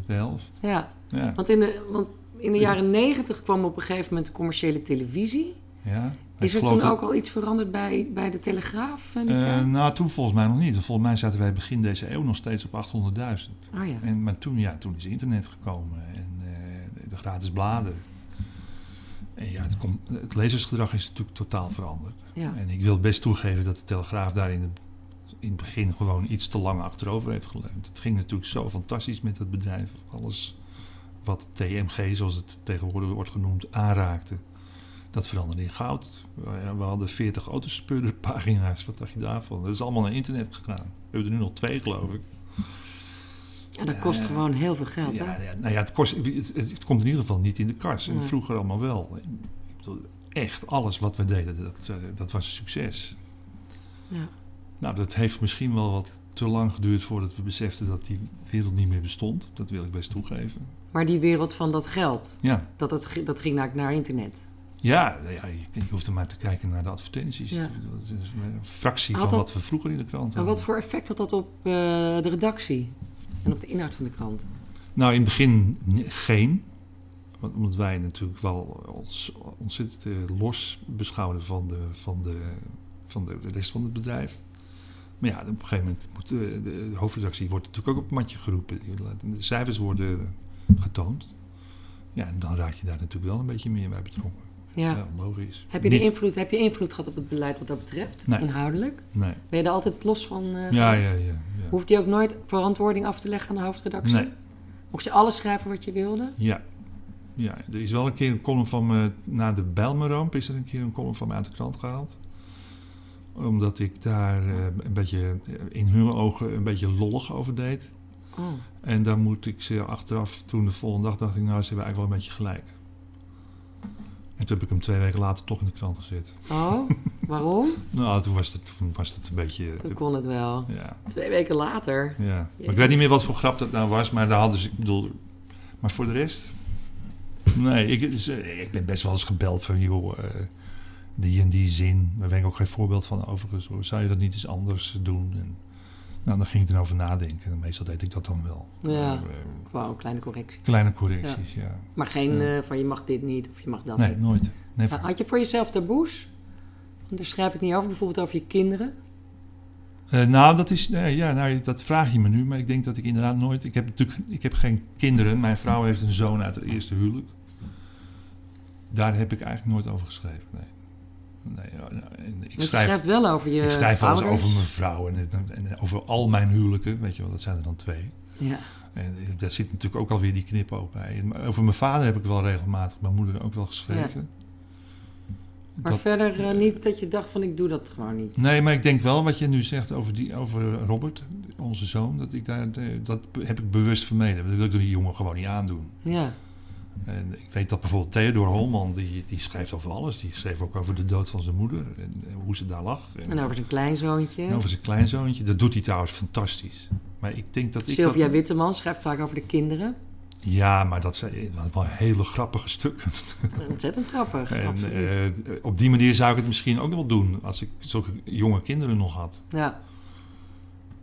de helft.
Ja.
Ja.
Want in de, want in de jaren negentig kwam op een gegeven moment de commerciële televisie.
ja.
Is er toen
dat-
ook al iets veranderd bij, bij de Telegraaf?
Eh,
tijd?
nou, toen volgens mij nog niet. Volgens mij zaten wij begin deze eeuw nog steeds op 800.000.
Oh ja.
En, maar toen, ja, toen is internet gekomen en eh, de gratis bladen. En ja, het, het lezersgedrag is natuurlijk totaal veranderd.
ja.
En ik wil best toegeven dat de Telegraaf daar in, de, in het begin gewoon iets te lang achterover heeft geleund. Het ging natuurlijk zo fantastisch met het bedrijf. Alles wat TMG, zoals het tegenwoordig wordt genoemd, aanraakte. Dat veranderde in goud. We hadden 40 autospeurderpagina's. Wat dacht je daarvan? Dat is allemaal naar internet gegaan. We hebben er nu nog twee, geloof ik.
En dat kost
Ja.
gewoon heel veel geld,
Ja,
hè?
ja, nou ja, het, kost, het, het komt in ieder geval niet in de kast. En
Nee.
Vroeger allemaal wel. Ik bedoel, echt, alles wat we deden, dat, eh, dat was een succes.
Ja.
Nou, dat heeft misschien wel wat te lang geduurd voordat we beseften dat die wereld niet meer bestond. Dat wil ik best toegeven.
Maar die wereld van dat geld,
Ja,
dat, het, dat ging naar, naar internet.
Ja, nou ja je, je hoeft er maar te kijken naar de advertenties.
Ja.
Dat is een fractie
Had
van
dat-
wat we vroeger in de krant
En
hadden.
wat voor effect had dat op eh, de redactie en op de inhoud van de krant?
Nou, in het begin geen. Want omdat wij natuurlijk wel ons ontzettend eh, los beschouwden van de, van, de, van de rest van het bedrijf. Maar ja, op een gegeven moment moet de, de hoofdredactie wordt natuurlijk ook op het matje geroepen. De cijfers worden getoond. Ja, en dan raak je daar natuurlijk wel een beetje meer bij betrokken.
Ja.
Ja, logisch.
Heb, je
Niet-
de invloed, heb je invloed gehad op het beleid wat dat betreft,
Nee.
inhoudelijk?
Nee.
Ben je daar altijd los van eh,
Ja, ja, ja. ja.
Hoefde je ook nooit verantwoording af te leggen aan de hoofdredactie?
Nee.
Mocht je alles schrijven wat je wilde?
Ja. ja, er is wel een keer een column van me... Na de Bijlmerramp is er een keer een column van me uit de krant gehaald. Omdat ik daar eh, een beetje eh, in hun ogen een beetje lollig over deed.
Oh.
En dan moet ik ze achteraf, toen de volgende dag dacht ik... Nou, ze hebben eigenlijk wel een beetje gelijk. En toen heb ik hem twee weken later toch in de krant gezet.
Oh, waarom?
Nou, toen was het, toen was het een beetje...
Toen kon het wel.
ja,
Twee weken later.
ja. Maar
Jeetje.
ik weet niet meer wat voor grap dat nou was, maar daar hadden ze, ik bedoel, maar voor de rest, nee, ik, eh, ik ben best wel eens gebeld van, joh, eh, die en die zin, daar ben ik ook geen voorbeeld van overigens, hoor. zou je dat niet eens anders doen? En, nou, dan ging ik erover nadenken en meestal deed ik dat dan wel.
Ja. Gewoon een kleine correctie.
kleine correcties, ja.
Maar geen eh, van je mag dit niet of je mag dat
Nee,
niet.
nooit. Never.
Nou, had je voor jezelf taboes? Want daar schrijf ik niet over. Bijvoorbeeld over je kinderen.
Eh, nou, dat is, nee, ja, nou, dat vraag je me nu, maar ik denk dat ik inderdaad nooit. Ik heb natuurlijk, ik heb geen kinderen. Mijn vrouw heeft een zoon uit het eerste huwelijk. Daar heb ik eigenlijk nooit over geschreven. Nee. Nee nou, en ik schrijf,
schrijft wel over je
ik schrijf wel eens over mijn vrouw en, en, over al mijn huwelijken. Weet je wel, dat zijn er dan twee.
Ja.
En daar zit natuurlijk ook alweer die knipoog bij. Over mijn vader heb ik wel regelmatig, mijn moeder ook wel geschreven.
Maar
Dat-
verder eh, niet dat je dacht van ik doe dat gewoon niet.
Nee, maar ik denk wel wat je nu zegt over, die, over Robert, onze zoon, dat, ik daar, eh, dat heb ik bewust vermeden. Dat wil ik die jongen gewoon niet aandoen.
Ja.
En ik weet dat bijvoorbeeld Theodor Holman, die, die schrijft over alles. Die schreef ook over de dood van zijn moeder en, en hoe ze daar lag.
En over zijn kleinzoontje.
en over zijn kleinzoontje. Dat doet hij trouwens fantastisch. Maar ik denk dat ik
Sylvia
dat...
Witteman schrijft vaak over de kinderen.
Ja, maar dat zijn wel hele grappige stukken.
Ontzettend grappig.
En eh, op die manier zou ik het misschien ook wel doen. Als ik zulke jonge kinderen nog had.
ja.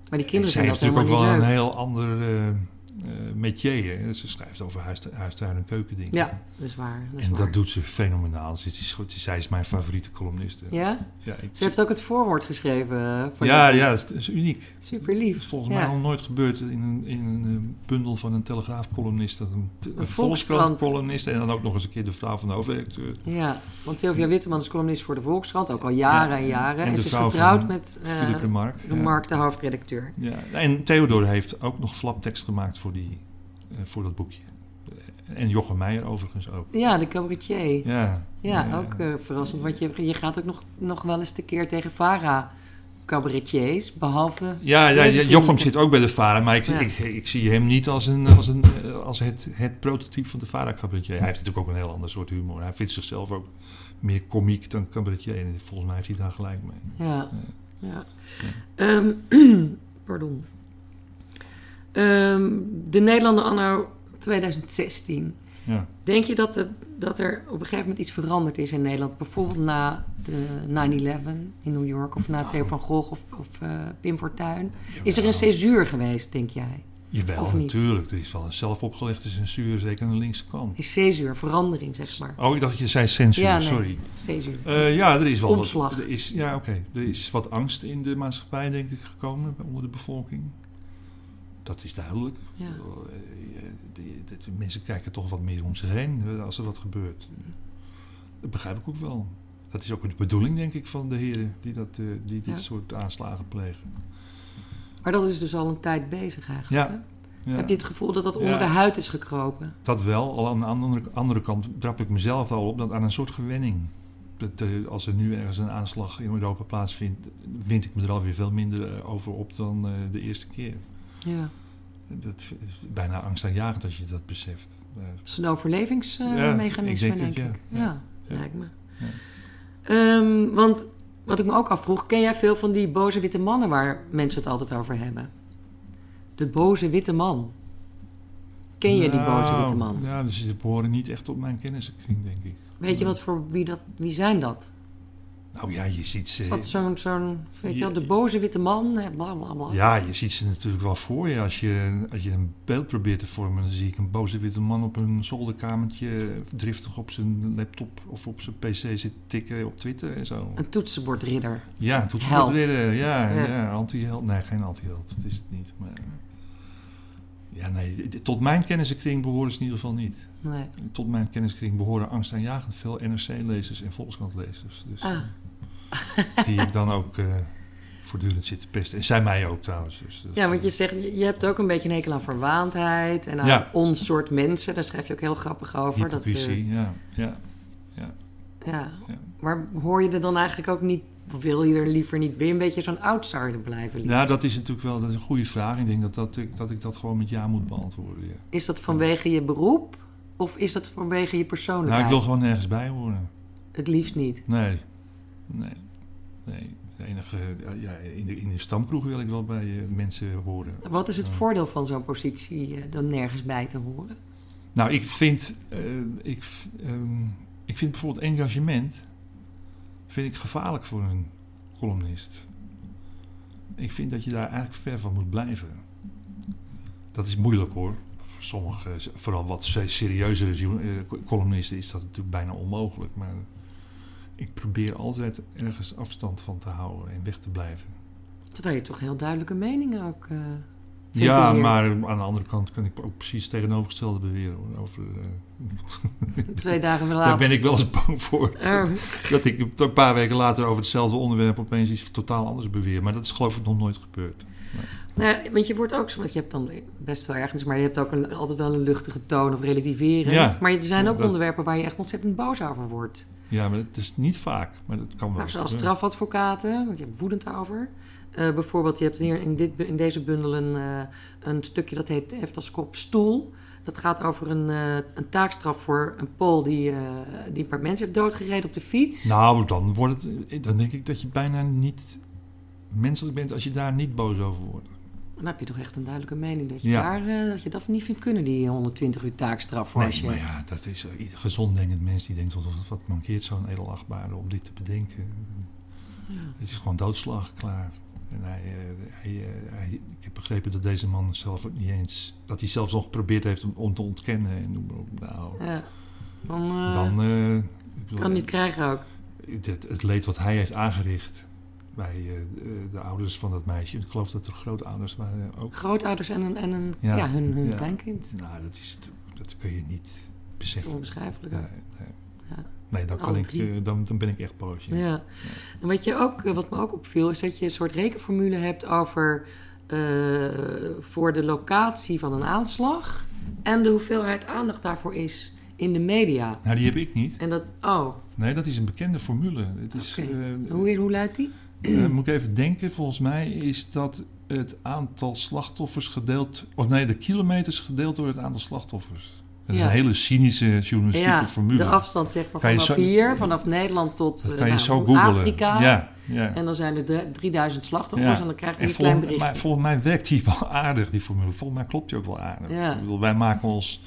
Maar die kinderen
zij
zijn dat helemaal
ook wel
leuk.
een heel ander eh eh, métier. Hè. Ze schrijft over huis, huistuin en keukendingen.
Ja, dat is waar. Dat is
En
waar.
dat doet ze fenomenaal. Ze is, goed. zij is mijn favoriete columniste.
Ja?
ja, ik-
Ze heeft ook het voorwoord geschreven. eh, Voor
ja,
je-
ja, dat is, uniek.
Super lief.
volgens
ja.
mij nog nooit gebeurd in een, in een eh, bundel van een telegraafcolumnist. Een, een
Volkskrant.
Volkskrant-columnist en dan ook nog eens een keer de vrouw van de hoofdredacteur.
Ja, want Sylvia Witteman is columnist voor de Volkskrant, ook al jaren
Ja,
en jaren.
en
En,
de
ze is getrouwd met
de Mark. ja.
Mark, de hoofdredacteur.
Ja. En Theodor heeft ook nog flaptekst gemaakt voor, die, eh, voor dat boekje. En Jochem Meijer overigens ook.
Ja, de cabaretier. Ja,
Ja,
ook eh, verrassend, want je, je gaat ook nog, nog wel eens tekeer tegen Vara cabaretiers, behalve...
Ja, ja, Jochem zit ook bij de VARA, maar ik,
Ja.
ik, ik zie hem niet als, een, als, een, eh, als het, het prototype van de VARA-cabaretier. Hij heeft natuurlijk ook een heel ander soort humor. Hij vindt zichzelf ook meer komiek dan cabaretier. En volgens mij heeft hij daar gelijk mee.
Ja, ja. Ehm, pardon. Ehm, de Nederlander anno 2016.
Ja.
Denk je dat, het, dat er op een gegeven moment iets veranderd is in Nederland? Bijvoorbeeld na de 9-11 in New York of na Theo van Gogh of, of eh, Pim Fortuyn. Is er een censuur geweest, denk jij?
Jawel, natuurlijk. Er is wel een zelfopgelegde censuur, zeker aan de linkse kant.
Is censuur, verandering, zeg maar.
Oh, ik dacht dat je zei censuur,
ja, nee,
sorry.
censuur.
Eh, ja, er is wel
Omslag.
wat. Er is, ja, oké. Er is wat angst in de maatschappij, denk ik, gekomen onder de bevolking. Dat is duidelijk.
Ja.
Eh, die- die- mensen kijken toch wat meer om zich heen eh, als er wat gebeurt. Dat begrijp ik ook wel. Dat is ook de bedoeling, denk ik, van de heren die, dat, eh, die dit
Ja.
soort aanslagen plegen.
Maar dat is dus al een tijd bezig eigenlijk.
Ja.
hè?
Ja.
Heb je het gevoel dat dat onder
Ja.
de huid is gekropen?
Dat wel. Al aan de andere, andere kant trap ik mezelf al op dat aan een soort gewenning. Dat, eh, als er nu ergens een aanslag in Europa plaatsvindt, wind ik me er alweer veel minder eh, over op dan eh, de eerste keer.
Ja.
Dat is bijna angstaanjagend als je dat beseft. Eh,
Dat is een
Ja,
overlevingsmechanisme,
ik denk
denk,
het,
ik.
ja.
Ja,
Ja.
lijkt me.
Ja.
Ehm, want wat ik me ook afvroeg, ken jij veel van die boze witte mannen waar mensen het altijd over hebben? De boze witte man. Ken je die boze
nou,
witte man?
Ja, dus ze behoren niet echt tot mijn kennissenkring, denk ik.
Weet je wat voor wie dat, wie zijn dat?
Nou ja, je ziet ze.
Is dat zo'n, zo'n weet je wel, de boze witte man? Bla bla bla.
Ja, je ziet ze natuurlijk wel voor je. Als je, als je een beeld probeert te vormen, dan zie ik een boze witte man op een zolderkamertje driftig op zijn laptop of op zijn pc zitten tikken op Twitter en zo.
Een toetsenbordridder.
Ja,
Held.
toetsenbordridder. Ja,
Ja.
ja. anti-held. Nee, geen anti-held. Dat is het niet. Maar, ja, nee, tot mijn kennissenkring behoren ze in ieder geval niet.
Nee.
Tot mijn kenniskring behoren angstaanjagend veel NRC-lezers en Volkskrant-lezers. Dus
Ah,
die ik dan ook eh, voortdurend zit te pesten. En zij mij ook trouwens. Dus,
ja, want je zegt, je hebt ook een beetje een hekel aan verwaandheid en aan
Ja.
ons soort mensen. Daar schrijf je ook heel grappig over. Dat,
Hypocrisie, ja. ja.
ja.
Ja.
Maar hoor je er dan eigenlijk ook niet, wil je er liever niet, ben je een beetje zo'n outsider blijven? liever?
Nou, dat is natuurlijk wel dat is een goede vraag. Ik denk dat, dat, ik, dat ik dat gewoon met ja moet beantwoorden. Ja.
Is dat vanwege je beroep of is dat vanwege je
Nou,
persoonlijkheid?
ik wil gewoon nergens bij horen.
Het liefst niet.
Nee. Nee. Nee. De enige, ja, in, de, in de stamkroeg wil ik wel bij eh, mensen horen.
Wat is het
Ja.
voordeel van zo'n positie eh, dan nergens bij te horen?
Nou, ik vind, eh, ik, ehm, ik vind bijvoorbeeld engagement vind ik gevaarlijk voor een columnist. Ik vind dat je daar eigenlijk ver van moet blijven. Dat is moeilijk hoor. Voor sommige, vooral wat serieuzere eh, columnisten, is dat natuurlijk bijna onmogelijk. Maar ik probeer altijd ergens afstand van te houden en weg te blijven.
Terwijl je toch heel duidelijke meningen ook. eh
Ja, maar aan de andere kant kan ik ook precies het tegenovergestelde beweren. Over, eh,
Twee dagen
daar
later.
ben ik wel eens bang voor.
Eh,
Dat ik een paar weken later over hetzelfde onderwerp opeens iets totaal anders beweer. Maar dat is geloof ik nog nooit gebeurd.
nou, want je wordt ook, zo- want je hebt dan best veel ergens, maar je hebt ook een, altijd wel een luchtige toon of relativerend.
Ja.
Maar er zijn
Ja,
ook
dat-
onderwerpen waar je echt ontzettend boos over wordt.
Ja, maar het is niet vaak. Maar dat kan wel
Nou,
gebeuren.
strafadvocaten, want je hebt woedend over. Eh, bijvoorbeeld, je hebt hier in, dit, in deze bundel een, eh, een stukje dat heet, heeft als kop stoel. Dat gaat over een, eh, een taakstraf voor een Pool die, die een paar mensen heeft doodgereden op de fiets.
Nou, dan, wordt het, dan denk ik dat je bijna niet menselijk bent als je daar niet boos over wordt.
Dan heb je toch echt een duidelijke mening dat je,
Ja.
daar, eh, dat, je dat niet vindt kunnen, die 120 uur taakstraf. Voor
Nee,
als je,
maar ja, dat is uh, ieder gezond denkend mens die denkt, wat, wat mankeert zo'n edelachtbare om dit te bedenken.
Ja.
Het is gewoon doodslag, klaar. En hij, eh, hij, eh, hij- ik heb begrepen dat deze man zelf ook niet eens... dat hij zelfs nog geprobeerd heeft om, om te ontkennen. En noem maar op. Nou,
Ja. Dan, eh,
dan... eh, ik bedoel,
kan niet krijgen ook.
het, het leed wat hij heeft aangericht bij eh, de, de ouders van dat meisje. Ik geloof dat er grootouders waren ook.
Grootouders en, een, en een, ja.
Ja.
hun, hun
Ja.
kleinkind.
Nou, dat, is, dat kun je niet
Dat is
beseffen.
onbeschrijfelijk.
Nee, nee.
Ja.
nee dan, kan ik, eh, dan, dan ben ik echt boos. ja.
En wat, je ook, eh, wat me ook opviel, is dat je een soort rekenformule hebt over voor de locatie van een aanslag en de hoeveelheid aandacht daarvoor is in de media.
Nou, die heb ik niet.
En dat, oh,
Nee, dat is een bekende formule. Het is,
hoe, hoe luidt die?
Eh, moet ik even denken, volgens mij is dat het aantal slachtoffers gedeeld... Of nee, de kilometers gedeeld door het aantal slachtoffers. Dat is
Ja.
een hele cynische journalistieke
Ja,
formule.
de afstand zeg maar
Kan
vanaf
zo-
hier, vanaf Nederland tot eh,
kan je
nou. Afrika.
Ja, ja.
En dan zijn er drie- 3000 slachtoffers en dan krijg je
En
een klein berichtje.
maar volgens mij werkt die wel aardig, die formule. Volgens mij klopt die ook wel aardig.
Ja.
Ik bedoel, wij maken ons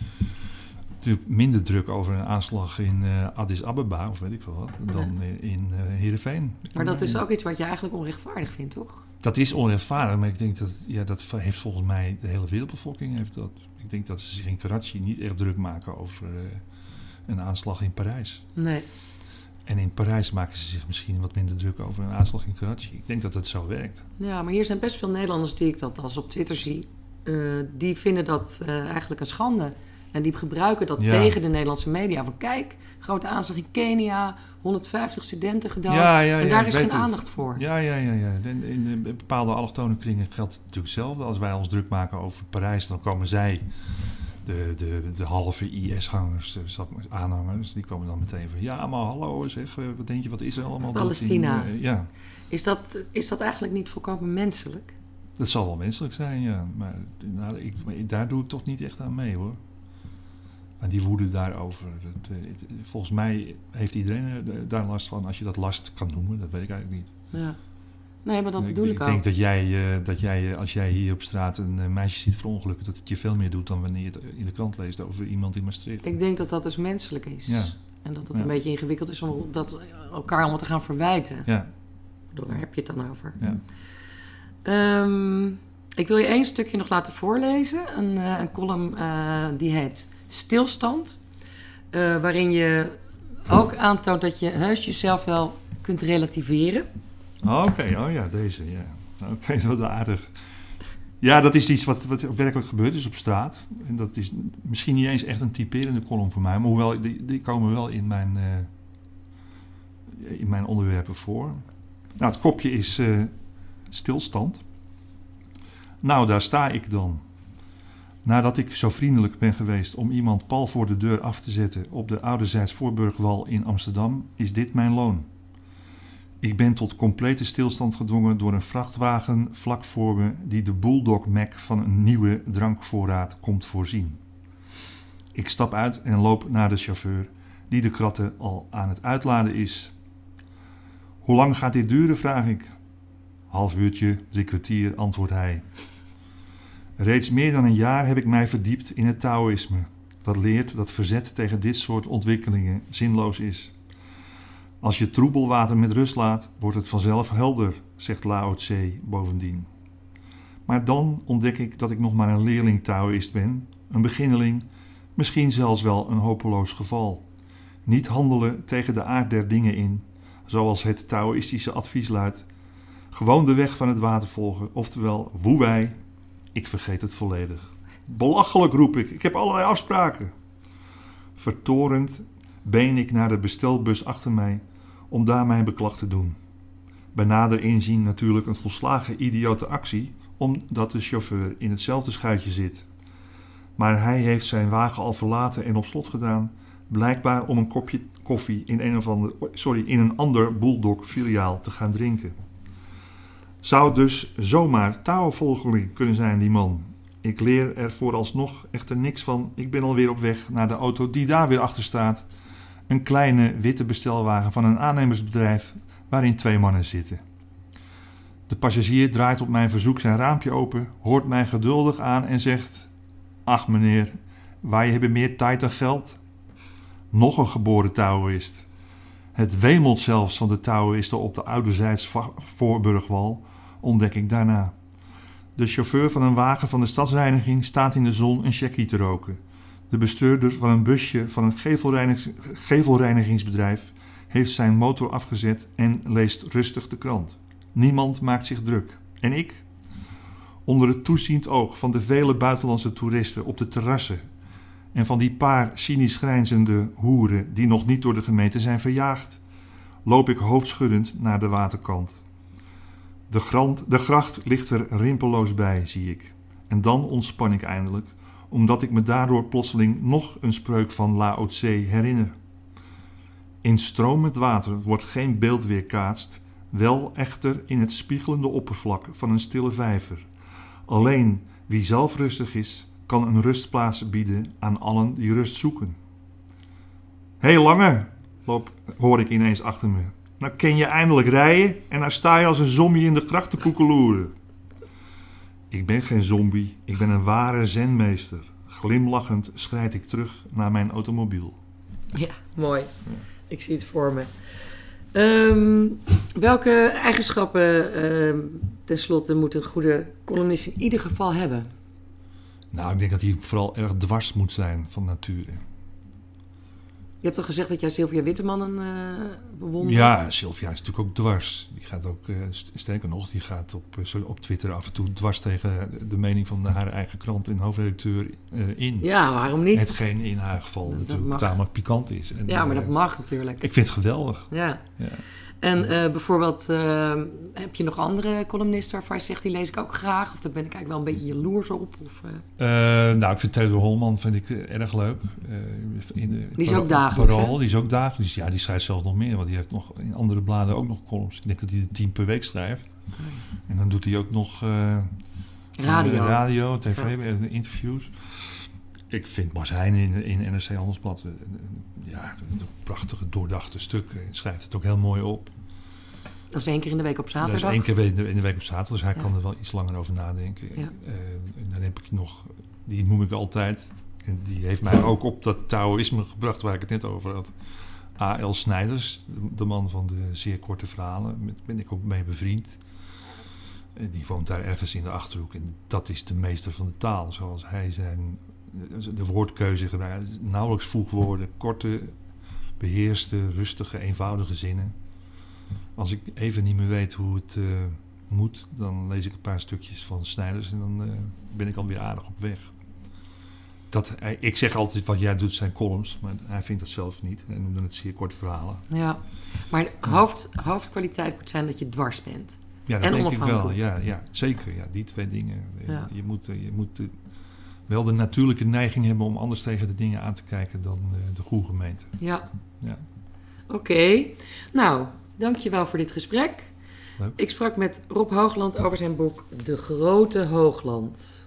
natuurlijk minder druk over een aanslag in eh, Addis Ababa, of weet ik veel wat, dan eh, in Heerenveen.
Maar dat is ook iets wat je eigenlijk onrechtvaardig vindt, toch?
Dat is onrechtvaardig, maar ik denk dat ja, dat heeft volgens mij de hele wereldbevolking heeft dat. Ik denk dat ze zich in Karachi niet echt druk maken over een aanslag in Parijs.
Nee.
En in Parijs maken ze zich misschien wat minder druk over een aanslag in Karachi. Ik denk dat het zo werkt.
Ja, maar hier zijn best veel Nederlanders die ik dat als op Twitter zie. die vinden dat eigenlijk een schande. En die gebruiken dat
Ja.
tegen de Nederlandse media. Van kijk, grote aanslag in Kenia, 150 studenten gedaan.
Ja, ja,
en daar is geen
het.
aandacht voor.
Ja, ja, ja. ja. In, in de bepaalde allochtone kringen geldt het natuurlijk hetzelfde. Als wij ons druk maken over Parijs, dan komen zij, de, de, de halve IS-gangers, de zat- aanhangers, die komen dan meteen van... Ja, maar hallo, zeg, eh, wat denk je, wat is er allemaal?
Palestina.
in, eh, ja,
Is, dat, is dat eigenlijk niet volkomen menselijk?
dat zal wel menselijk zijn, ja. Maar, nou, ik, maar daar doe ik toch niet echt aan mee, hoor. En die woede daarover. Eh, het- volgens mij heeft iedereen eh, daar last van. Als je dat last kan noemen, dat weet ik eigenlijk niet.
Ja. Nee, maar dat bedoel ik,
ik
ook.
denk dat jij, eh, dat jij, als jij hier op straat een meisje ziet verongelukken, dat het je veel meer doet dan wanneer je het in de krant leest over iemand in Maastricht.
Ik denk dat dat dus menselijk is.
Ja.
En dat het
Ja.
een beetje ingewikkeld is om dat elkaar allemaal te gaan verwijten.
Ja,
Ik Waar heb je het dan over?
ja.
Ehm, ik wil je één stukje nog laten voorlezen. Een, een column die heet Stilstand. Eh, waarin je ook aantoont dat je heus jezelf wel kunt relativeren.
Oh, Oké, oh ja, deze, ja. Oké, wat aardig. Ja, dat is iets wat, wat werkelijk gebeurd is op straat. En dat is misschien niet eens echt een typerende column voor mij, maar hoewel, die, die komen wel in mijn, eh, in mijn onderwerpen voor. Nou, het kopje is eh, stilstand. Nou, daar sta ik dan. Nadat ik zo vriendelijk ben geweest om iemand pal voor de deur af te zetten op de ouderzijds Voorburgwal in Amsterdam, is dit mijn loon. Ik ben tot complete stilstand gedwongen door een vrachtwagen vlak voor me die de Bulldog Mac van een nieuwe drankvoorraad komt voorzien. Ik stap uit en loop naar de chauffeur, die de kratten al aan het uitladen is. Hoe lang gaat dit duren? vraag ik. Half uurtje, drie kwartier, antwoordt hij. Reeds meer dan een jaar heb ik mij verdiept in het Taoïsme, dat leert dat verzet tegen dit soort ontwikkelingen zinloos is. Als je troebelwater met rust laat, wordt het vanzelf helder, zegt Lao Tse bovendien. Maar dan ontdek ik dat ik nog maar een leerling Taoïst ben, een beginneling, misschien zelfs wel een hopeloos geval. Niet handelen tegen de aard der dingen in, zoals het Taoïstische advies luidt. Gewoon de weg van het water volgen, oftewel woe wij. Ik vergeet het volledig. Belachelijk roep ik, ik heb allerlei afspraken. Vertorend been ik naar de bestelbus achter mij om daar mijn beklag te doen. Bij nader inzien natuurlijk een volslagen idiote actie, omdat de chauffeur in hetzelfde schuitje zit. Maar hij heeft zijn wagen al verlaten en op slot gedaan, blijkbaar om een kopje koffie in een, of ander, sorry, in een ander Bulldog filiaal te gaan drinken. Zou dus zomaar Tao-volgeling kunnen zijn, die man. Ik leer er vooralsnog echter niks van. Ik ben alweer op weg naar de auto die daar weer achter staat. Een kleine witte bestelwagen van een aannemersbedrijf waarin twee mannen zitten. De passagier draait op mijn verzoek zijn raampje open, hoort mij geduldig aan en zegt: Ach meneer, wij hebben meer tijd dan geld. Nog een geboren Taoïst. Het wemelt zelfs van de Taoïsten op de ouderzijds Voorburgwal, ontdek ik daarna. De chauffeur van een wagen van de stadsreiniging staat in de zon een checkie te roken. De bestuurder van een busje van een gevelreinigingsbedrijf heeft zijn motor afgezet en leest rustig de krant. Niemand maakt zich druk. En ik? Onder het toeziend oog van de vele buitenlandse toeristen op de terrassen en van die paar cynisch grijnzende hoeren die nog niet door de gemeente zijn verjaagd, loop ik hoofdschuddend naar de waterkant. De, grant, de gracht ligt er rimpelloos bij, zie ik. En dan ontspan ik eindelijk, omdat ik me daardoor plotseling nog een spreuk van Lao Tse herinner. In stromend water wordt geen beeld weerkaatst, wel echter in het spiegelende oppervlak van een stille vijver. Alleen wie zelf rustig is, kan een rustplaats bieden aan allen die rust zoeken. Hé hey, Lange, loop, hoor ik ineens achter me. Nou ken je eindelijk rijden en nou sta je als een zombie in de gracht te koekeloeren. Ik ben geen zombie, ik ben een ware zenmeester. Glimlachend schrijd ik terug naar mijn automobiel.
Ja, mooi. Ik zie het voor me. Um, welke eigenschappen uh, tenslotte moet een goede columnist in ieder geval hebben?
Nou, ik denk dat hij vooral erg dwars moet zijn van nature.
Je hebt toch gezegd dat jij Sylvia Wittemannen uh, bewondert?
Ja, Sylvia is natuurlijk ook dwars. Die gaat ook, uh, sterker nog, die gaat op, uh, op Twitter af en toe dwars tegen de mening van haar eigen krant en hoofdredacteur in.
Ja, waarom niet?
Hetgeen in haar geval dat natuurlijk tamelijk pikant is.
En, ja, maar dat mag natuurlijk.
Ik vind het geweldig.
Ja. ja. En uh, bijvoorbeeld, uh, heb je nog andere columnisten waarvan je zegt, die lees ik ook graag? Of daar ben ik eigenlijk wel een beetje jaloers op? Of, uh...
nou, ik vind Theodor Holman vind ik, erg leuk.
In de, die is ook dagelijks,
Parool, die is ook dagelijks. Ja, die schrijft zelfs nog meer. Want die heeft nog in andere bladen ook nog columns. Ik denk dat hij er tien per week schrijft. En dan doet hij ook nog...
radio.
radio, tv, interviews. Ik vind Bas Heijn in, in NRC Handelsblad ja, een prachtige, doordachte stuk. Hij schrijft het ook heel mooi op.
Dat is één keer in de week op zaterdag?
Dat is één keer in de, week op zaterdag, dus hij kan er wel iets langer over nadenken. Ja. Uh, dan heb ik nog, die noem ik altijd, en die heeft mij ook op dat Taoïsme gebracht waar ik het net over had. A.L. Snijders, de man van de zeer korte verhalen, met ben ik ook mee bevriend. Die woont daar ergens in de achterhoek. En dat is de meester van de taal, zoals hij zijn de woordkeuze gebruikt. Nauwelijks voegwoorden, korte, beheerste, rustige, eenvoudige zinnen. Als ik even niet meer weet hoe het uh, moet, dan lees ik een paar stukjes van Snijders en dan uh, ben ik alweer aardig op weg. Dat, ik zeg altijd wat jij doet zijn columns, maar hij vindt dat zelf niet. Hij noemde het zeer korte verhalen.
Ja, maar de hoofd, hoofdkwaliteit moet zijn dat je dwars bent.
Ja, dat denk ik wel. Ja, ja, zeker. Ja, die twee dingen. Ja. Je moet, je moet wel de natuurlijke neiging hebben om anders tegen de dingen aan te kijken dan uh, de goede gemeente.
Ja. ja. Oké. Okay. Nou, dankjewel voor dit gesprek. Leuk. Ik sprak met Rob Hoogland over zijn boek De Grote Hoogland.